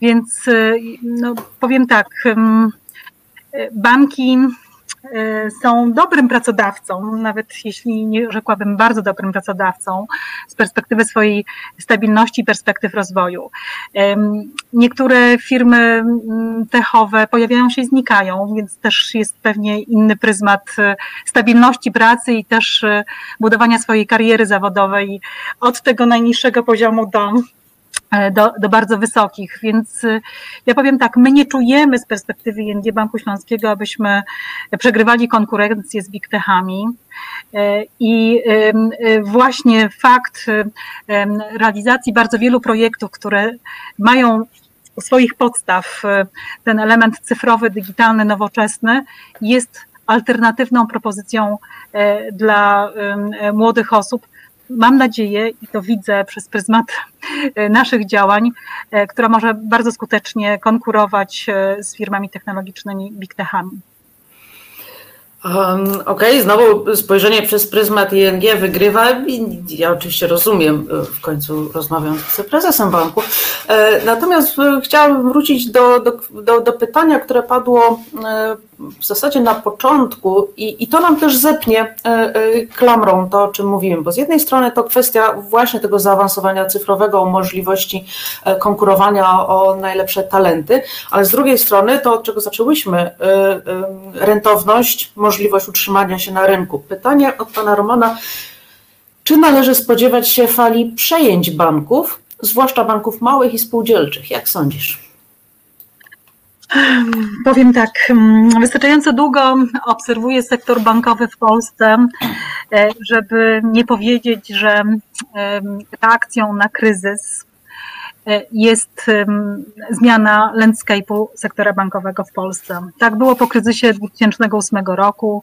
więc no, powiem tak. Banki są dobrym pracodawcą, nawet jeśli nie rzekłabym bardzo dobrym pracodawcą z perspektywy swojej stabilności i perspektyw rozwoju. Niektóre firmy mm, techowe pojawiają się i znikają, więc też jest pewnie inny pryzmat e, stabilności pracy i też e, budowania swojej kariery zawodowej od tego najniższego poziomu do E, do, do bardzo wysokich. Więc y, ja powiem tak, my nie czujemy z perspektywy ING Banku Śląskiego, abyśmy przegrywali konkurencję z big techami. E, I y, właśnie fakt realizacji bardzo wielu projektów, które mają u swoich podstaw ten element cyfrowy, dygitalny, nowoczesny jest alternatywną propozycją dla młodych osób, mam nadzieję, i to widzę przez pryzmat e, naszych działań, e, która może bardzo skutecznie konkurować e, z firmami technologicznymi, big techami. Okej, okay. znowu spojrzenie przez pryzmat ING wygrywa i ja oczywiście rozumiem, w końcu rozmawiam z prezesem banku. Natomiast chciałabym wrócić do, do, do, do pytania, które padło w zasadzie na początku i, i to nam też zepnie e, e, klamrą to, o czym mówimy, bo z jednej strony to kwestia właśnie tego zaawansowania cyfrowego, możliwości e, konkurowania o najlepsze talenty, ale z drugiej strony to, od czego zaczęłyśmy, rentowność, możliwość utrzymania się na rynku. Pytanie od pana Romana, czy należy spodziewać się fali przejęć banków, zwłaszcza banków małych i spółdzielczych? Jak sądzisz? Powiem tak, wystarczająco długo obserwuję sektor bankowy w Polsce, e, żeby nie powiedzieć, że reakcją na kryzys e, jest zmiana landscape'u sektora bankowego w Polsce. Tak było po kryzysie 2008 roku.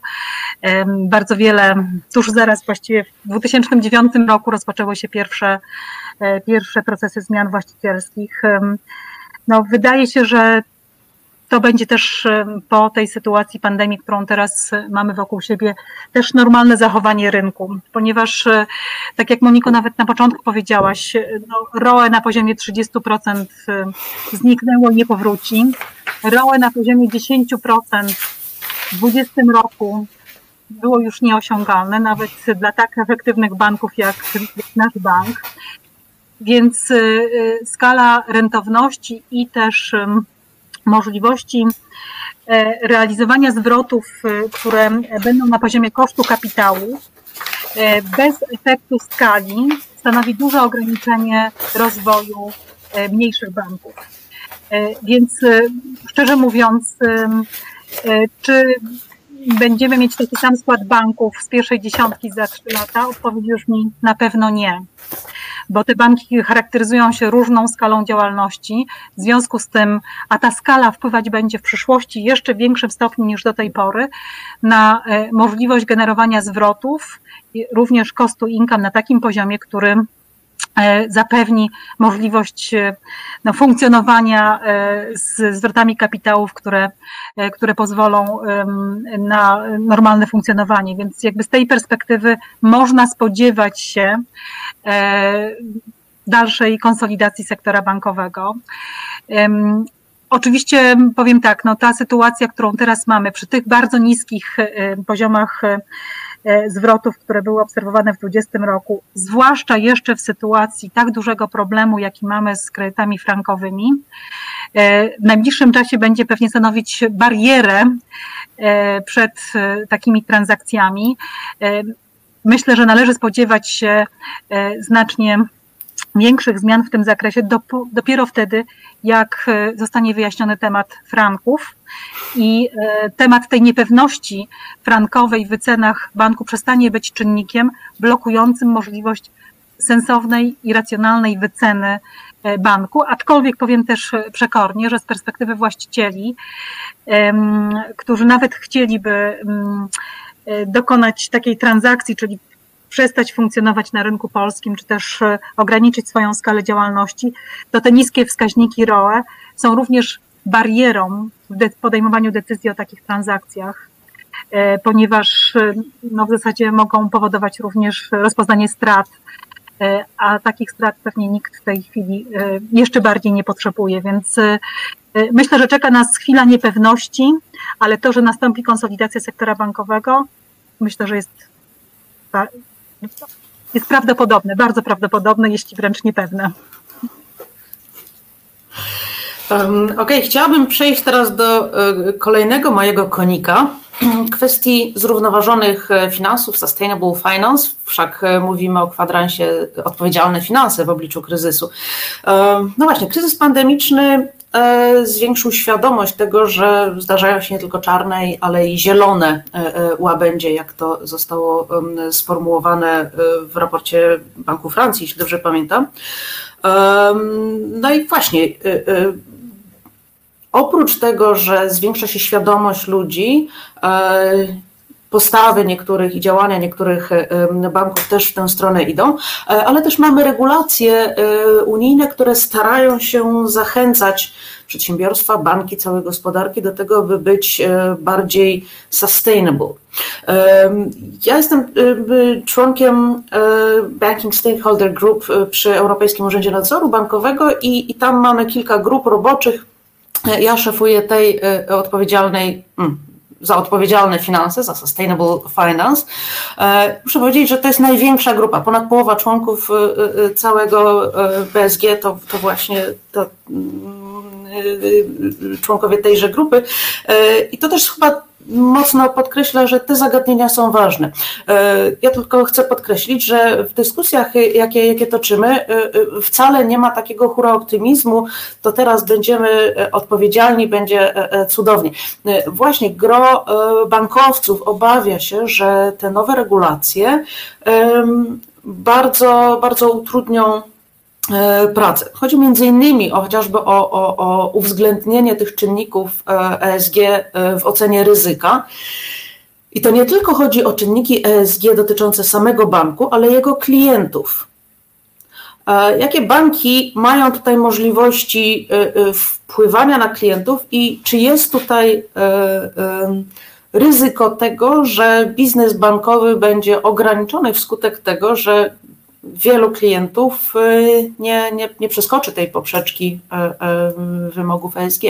Bardzo wiele, tuż zaraz właściwie w 2009 roku rozpoczęły się pierwsze, e, pierwsze procesy zmian właścicielskich. No, wydaje się, że to będzie też po tej sytuacji pandemii, którą teraz mamy wokół siebie, też normalne zachowanie rynku, ponieważ e, tak jak Moniko nawet na początku powiedziałaś, e, no, ROE na poziomie 30% e, zniknęło i nie powróci. ROE na poziomie 10% w 2020 roku było już nieosiągalne, nawet dla tak efektywnych banków jak nasz bank. Więc skala rentowności i też możliwości e, realizowania zwrotów, e, które będą na poziomie kosztu kapitału, e, bez efektu skali stanowi duże ograniczenie rozwoju mniejszych banków. Więc szczerze mówiąc, czy będziemy mieć taki sam skład banków z pierwszej dziesiątki za trzy lata? Odpowiedź już mi na pewno nie bo te banki charakteryzują się różną skalą działalności. W związku z tym, a ta skala wpływać będzie w przyszłości jeszcze w większym stopniu niż do tej pory na e, możliwość generowania zwrotów, również kosztu income na takim poziomie, który E, zapewni możliwość e, no, funkcjonowania e, z zwrotami kapitałów, które, które pozwolą na normalne funkcjonowanie. Więc jakby z tej perspektywy można spodziewać się dalszej konsolidacji sektora bankowego. Oczywiście powiem tak, no ta sytuacja, którą teraz mamy przy tych bardzo niskich poziomach E, zwrotów, które były obserwowane w 2020 roku, zwłaszcza jeszcze w sytuacji tak dużego problemu, jaki mamy z kredytami frankowymi, e, w najbliższym czasie będzie pewnie stanowić barierę e, przed takimi transakcjami. Myślę, że należy spodziewać się znacznie większych zmian w tym zakresie dopiero wtedy, jak zostanie wyjaśniony temat franków i e, temat tej niepewności frankowej w wycenach banku przestanie być czynnikiem blokującym możliwość sensownej i racjonalnej wyceny e, banku, aczkolwiek powiem też przekornie, że z perspektywy właścicieli, którzy nawet chcieliby e, dokonać takiej transakcji, czyli przestać funkcjonować na rynku polskim, czy też ograniczyć swoją skalę działalności, to te niskie wskaźniki ROE są również barierą w podejmowaniu decyzji o takich transakcjach, e, ponieważ e, no, w zasadzie mogą powodować również rozpoznanie strat, e, a takich strat pewnie nikt w tej chwili jeszcze bardziej nie potrzebuje, więc myślę, że czeka nas chwila niepewności, ale to, że nastąpi konsolidacja sektora bankowego, myślę, że jest, jest prawdopodobne, bardzo prawdopodobne, jeśli wręcz niepewne. Okej, okay, chciałabym przejść teraz do e, kolejnego mojego konika, kwestii zrównoważonych e, finansów, sustainable finance, wszak e, mówimy o kwadransie odpowiedzialne finanse w obliczu kryzysu. No właśnie, kryzys pandemiczny zwiększył świadomość tego, że zdarzają się nie tylko czarne, ale i zielone łabędzie, jak to zostało sformułowane w raporcie Banku Francji, jeśli dobrze pamiętam. No i właśnie, oprócz tego, że zwiększa się świadomość ludzi, postawy niektórych i działania niektórych banków też w tę stronę idą, ale też mamy regulacje unijne, które starają się zachęcać przedsiębiorstwa, banki, całej gospodarki do tego, by być e, bardziej sustainable. Ja jestem e, członkiem e, Banking Stakeholder Group przy Europejskim Urzędzie Nadzoru Bankowego i, i tam mamy kilka grup roboczych. Ja szefuję tej odpowiedzialnej, hmm, za odpowiedzialne finanse, za sustainable finance. Muszę powiedzieć, że to jest największa grupa. Ponad połowa członków całego BSG to, to właśnie to y, członkowie tejże grupy. I to też chyba mocno podkreśla, że te zagadnienia są ważne. Ja tylko chcę podkreślić, że w dyskusjach, jakie, jakie toczymy, wcale nie ma takiego hura optymizmu, to teraz będziemy odpowiedzialni, będzie cudownie. Właśnie gro bankowców obawia się, że te nowe regulacje bardzo, bardzo utrudnią E, pracy. Chodzi między innymi o chociażby o, o, o uwzględnienie tych czynników ESG e w ocenie ryzyka. I to nie tylko chodzi o czynniki ESG dotyczące samego banku, ale jego klientów. E, jakie banki mają tutaj możliwości wpływania na klientów i czy jest tutaj ryzyko tego, że biznes bankowy będzie ograniczony wskutek tego, że wielu klientów y, nie, nie, nie przeskoczy tej poprzeczki e, e, wymogów ESG.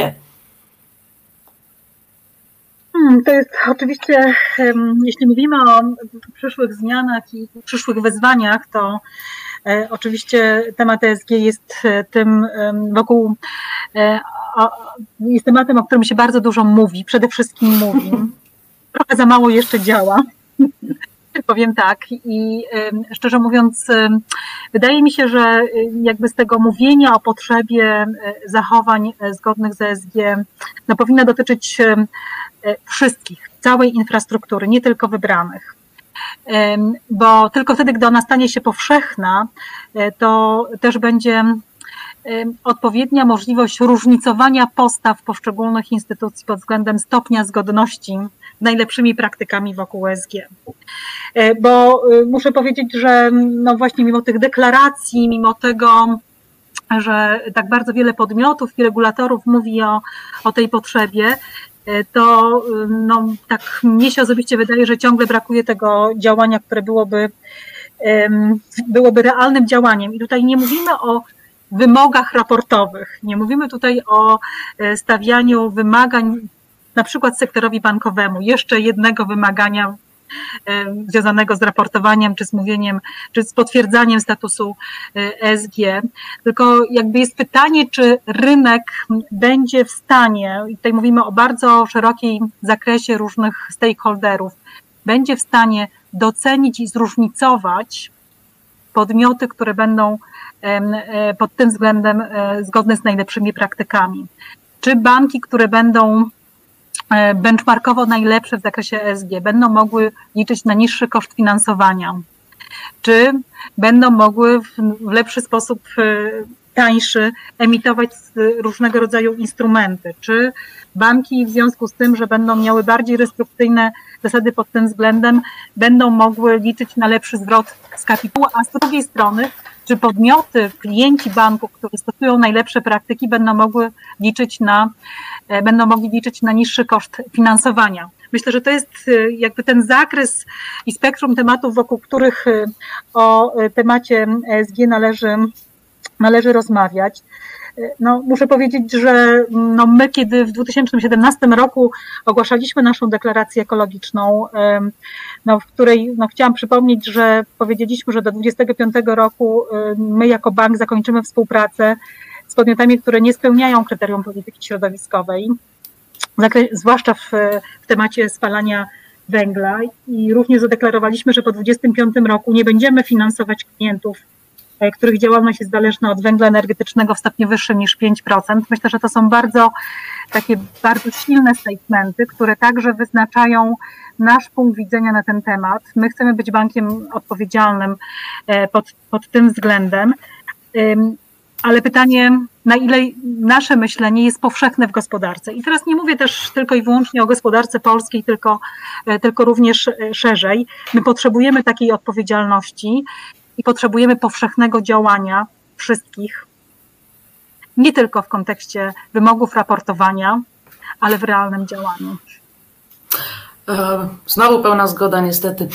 Hmm, to jest oczywiście, jeśli mówimy o przyszłych zmianach i przyszłych wyzwaniach, to e, oczywiście temat ESG jest tym wokół, jest tematem, o którym się bardzo dużo mówi, przede wszystkim mówi. Trochę za mało jeszcze działa powiem tak. I szczerze mówiąc, wydaje mi się, że jakby z tego mówienia o potrzebie zachowań e, zgodnych z ESG no, powinno dotyczyć e, wszystkich, całej infrastruktury, nie tylko wybranych. Bo tylko wtedy, gdy ona stanie się powszechna, e, to też będzie odpowiednia możliwość różnicowania postaw poszczególnych instytucji pod względem stopnia zgodności najlepszymi praktykami wokół ESG. E, bo y, muszę powiedzieć, że no właśnie mimo tych deklaracji, mimo tego, że tak bardzo wiele podmiotów i regulatorów mówi o, o tej potrzebie, e, to y, no, tak mnie się osobiście wydaje, że ciągle brakuje tego działania, które byłoby, byłoby realnym działaniem. I tutaj nie mówimy o wymogach raportowych, nie mówimy tutaj o e, stawianiu wymagań na przykład sektorowi bankowemu, jeszcze jednego wymagania związanego z raportowaniem, czy z mówieniem, czy z potwierdzaniem statusu ESG. Tylko jakby jest pytanie, czy rynek będzie w stanie, i tutaj mówimy o bardzo szerokim zakresie różnych stakeholderów, będzie w stanie docenić i zróżnicować podmioty, które będą e, pod tym względem e, zgodne z najlepszymi praktykami. Czy banki, które będą E, benchmarkowo najlepsze w zakresie ESG będą mogły liczyć na niższy koszt finansowania? Czy będą mogły w lepszy sposób e, tańszy emitować różnego rodzaju instrumenty? Czy banki w związku z tym, że będą miały bardziej restrykcyjne zasady pod tym względem, będą mogły liczyć na lepszy zwrot z kapitału, a z drugiej strony, czy podmioty, klienci banków, które stosują najlepsze praktyki, będą mogły liczyć na E, będą mogli liczyć na niższy koszt finansowania. Myślę, że to jest e, jakby ten zakres i spektrum tematów, wokół których e, o temacie ESG należy, należy rozmawiać. No, muszę powiedzieć, że no my, kiedy w 2017 roku ogłaszaliśmy naszą deklarację ekologiczną, no, w której no, chciałam przypomnieć, że powiedzieliśmy, że do 2025 roku my jako bank zakończymy współpracę z podmiotami, które nie spełniają kryterium polityki środowiskowej, zwłaszcza w, w temacie spalania węgla i również zadeklarowaliśmy, że po 2025 roku nie będziemy finansować klientów, e, których działalność jest zależna od węgla energetycznego w stopniu wyższym niż 5%. Myślę, że to są bardzo takie bardzo silne statementy, które także wyznaczają nasz punkt widzenia na ten temat. My chcemy być bankiem odpowiedzialnym e, pod, pod tym względem. ale pytanie, na ile nasze myślenie jest powszechne w gospodarce. I teraz nie mówię też tylko i wyłącznie o gospodarce polskiej, tylko, tylko również szerzej. My potrzebujemy takiej odpowiedzialności i potrzebujemy powszechnego działania wszystkich, nie tylko w kontekście wymogów raportowania, ale w realnym działaniu. E, znowu pełna zgoda, niestety.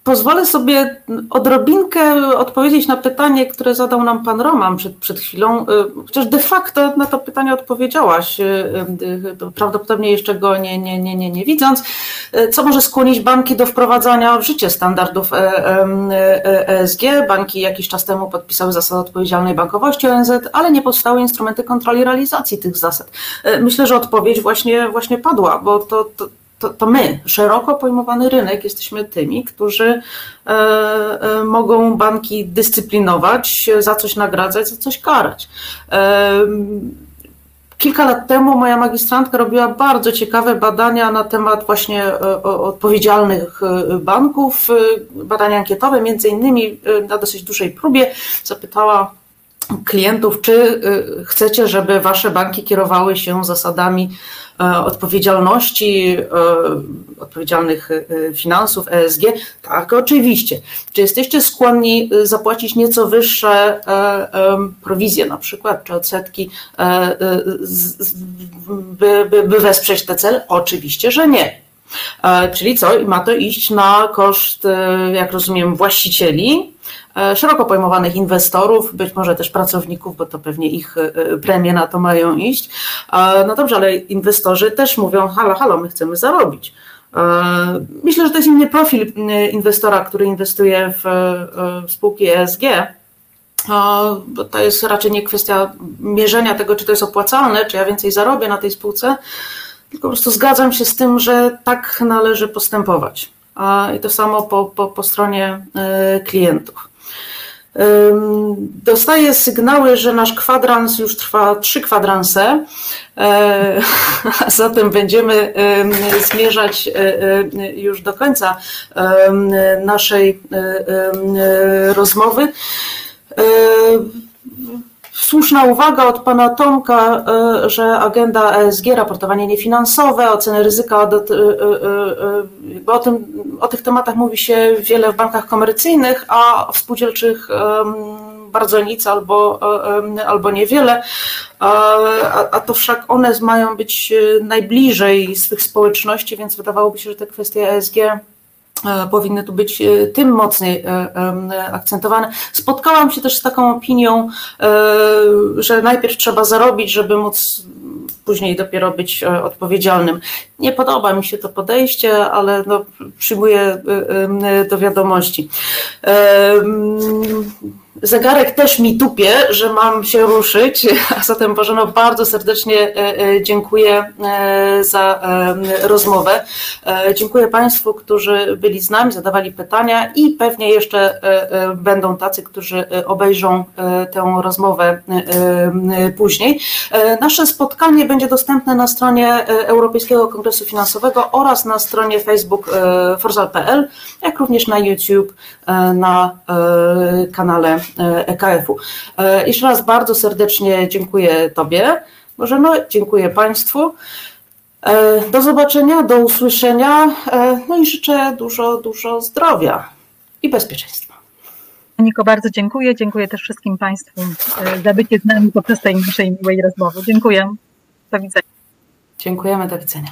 E, Pozwolę sobie odrobinkę odpowiedzieć na pytanie, które zadał nam pan Roman przed, przed chwilą, y, chociaż de facto na to pytanie odpowiedziałaś, y, y, prawdopodobnie jeszcze go nie, nie, nie, nie, nie widząc. Co może skłonić banki do wprowadzania w życie standardów ESG? E, e banki jakiś czas temu podpisały zasady odpowiedzialnej bankowości ONZ, ale nie powstały instrumenty kontroli realizacji tych zasad. Myślę, że odpowiedź właśnie, właśnie padła, bo to, to to, to, my, szeroko pojmowany rynek, jesteśmy tymi, którzy e, e, mogą banki dyscyplinować, za coś nagradzać, za coś karać. E, kilka lat temu moja magistrantka robiła bardzo ciekawe badania na temat właśnie odpowiedzialnych banków, badania ankietowe, między innymi na dosyć dużej próbie zapytała klientów, czy chcecie, żeby wasze banki kierowały się zasadami E, odpowiedzialności, e, odpowiedzialnych e, finansów ESG? Tak, oczywiście. Czy jesteście skłonni zapłacić nieco wyższe prowizje na przykład, czy odsetki, by, by, by wesprzeć te cele? Oczywiście, że nie. Czyli co? Ma to iść na koszt, jak rozumiem, właścicieli, szeroko pojmowanych inwestorów, być może też pracowników, bo to pewnie ich e, premie na to mają iść. No dobrze, ale inwestorzy też mówią, halo, halo, my chcemy zarobić. E, myślę, że to jest inny profil inwestora, który inwestuje w spółki ESG, bo to jest raczej nie kwestia mierzenia tego, czy to jest opłacalne, czy ja więcej zarobię na tej spółce, tylko po prostu zgadzam się z tym, że tak należy postępować. I to samo po, po, po stronie klientów. Dostaję sygnały, że nasz kwadrans już trwa trzy kwadranse, e, a zatem będziemy zmierzać e, e, już do końca naszej rozmowy. Słuszna uwaga od pana Tomka, e, że agenda ESG, raportowanie niefinansowe, oceny ryzyka, e, e, o, tym, o tych tematach mówi się wiele w bankach komercyjnych, a w spółdzielczych bardzo nic albo, albo niewiele, a, a to wszak one mają być najbliżej swych społeczności, więc wydawałoby się, że te kwestie ESG powinny tu być e, tym mocniej e, akcentowane. Spotkałam się też z taką opinią, że najpierw trzeba zarobić, żeby móc później dopiero być odpowiedzialnym. Nie podoba mi się to podejście, ale no, przyjmuję do wiadomości. Zegarek też mi tupie, że mam się ruszyć, a zatem Bożeno bardzo serdecznie e, e, dziękuję e, za rozmowę. Dziękuję Państwu, którzy byli z nami, zadawali pytania i pewnie jeszcze będą tacy, którzy obejrzą tę rozmowę później. Nasze spotkanie będzie dostępne na stronie Europejskiego Kongresu Finansowego oraz na stronie facebook forsal.pl, jak również na YouTube, na kanale EKF-u. E, jeszcze raz bardzo serdecznie dziękuję Tobie, Bożeno, dziękuję Państwu. E, do zobaczenia, do usłyszenia, e, no i życzę dużo, dużo zdrowia i bezpieczeństwa. Niko, bardzo dziękuję. Dziękuję też wszystkim Państwu za bycie z nami podczas tej naszej miłej rozmowy. Dziękuję. Do widzenia. Dziękujemy, do widzenia.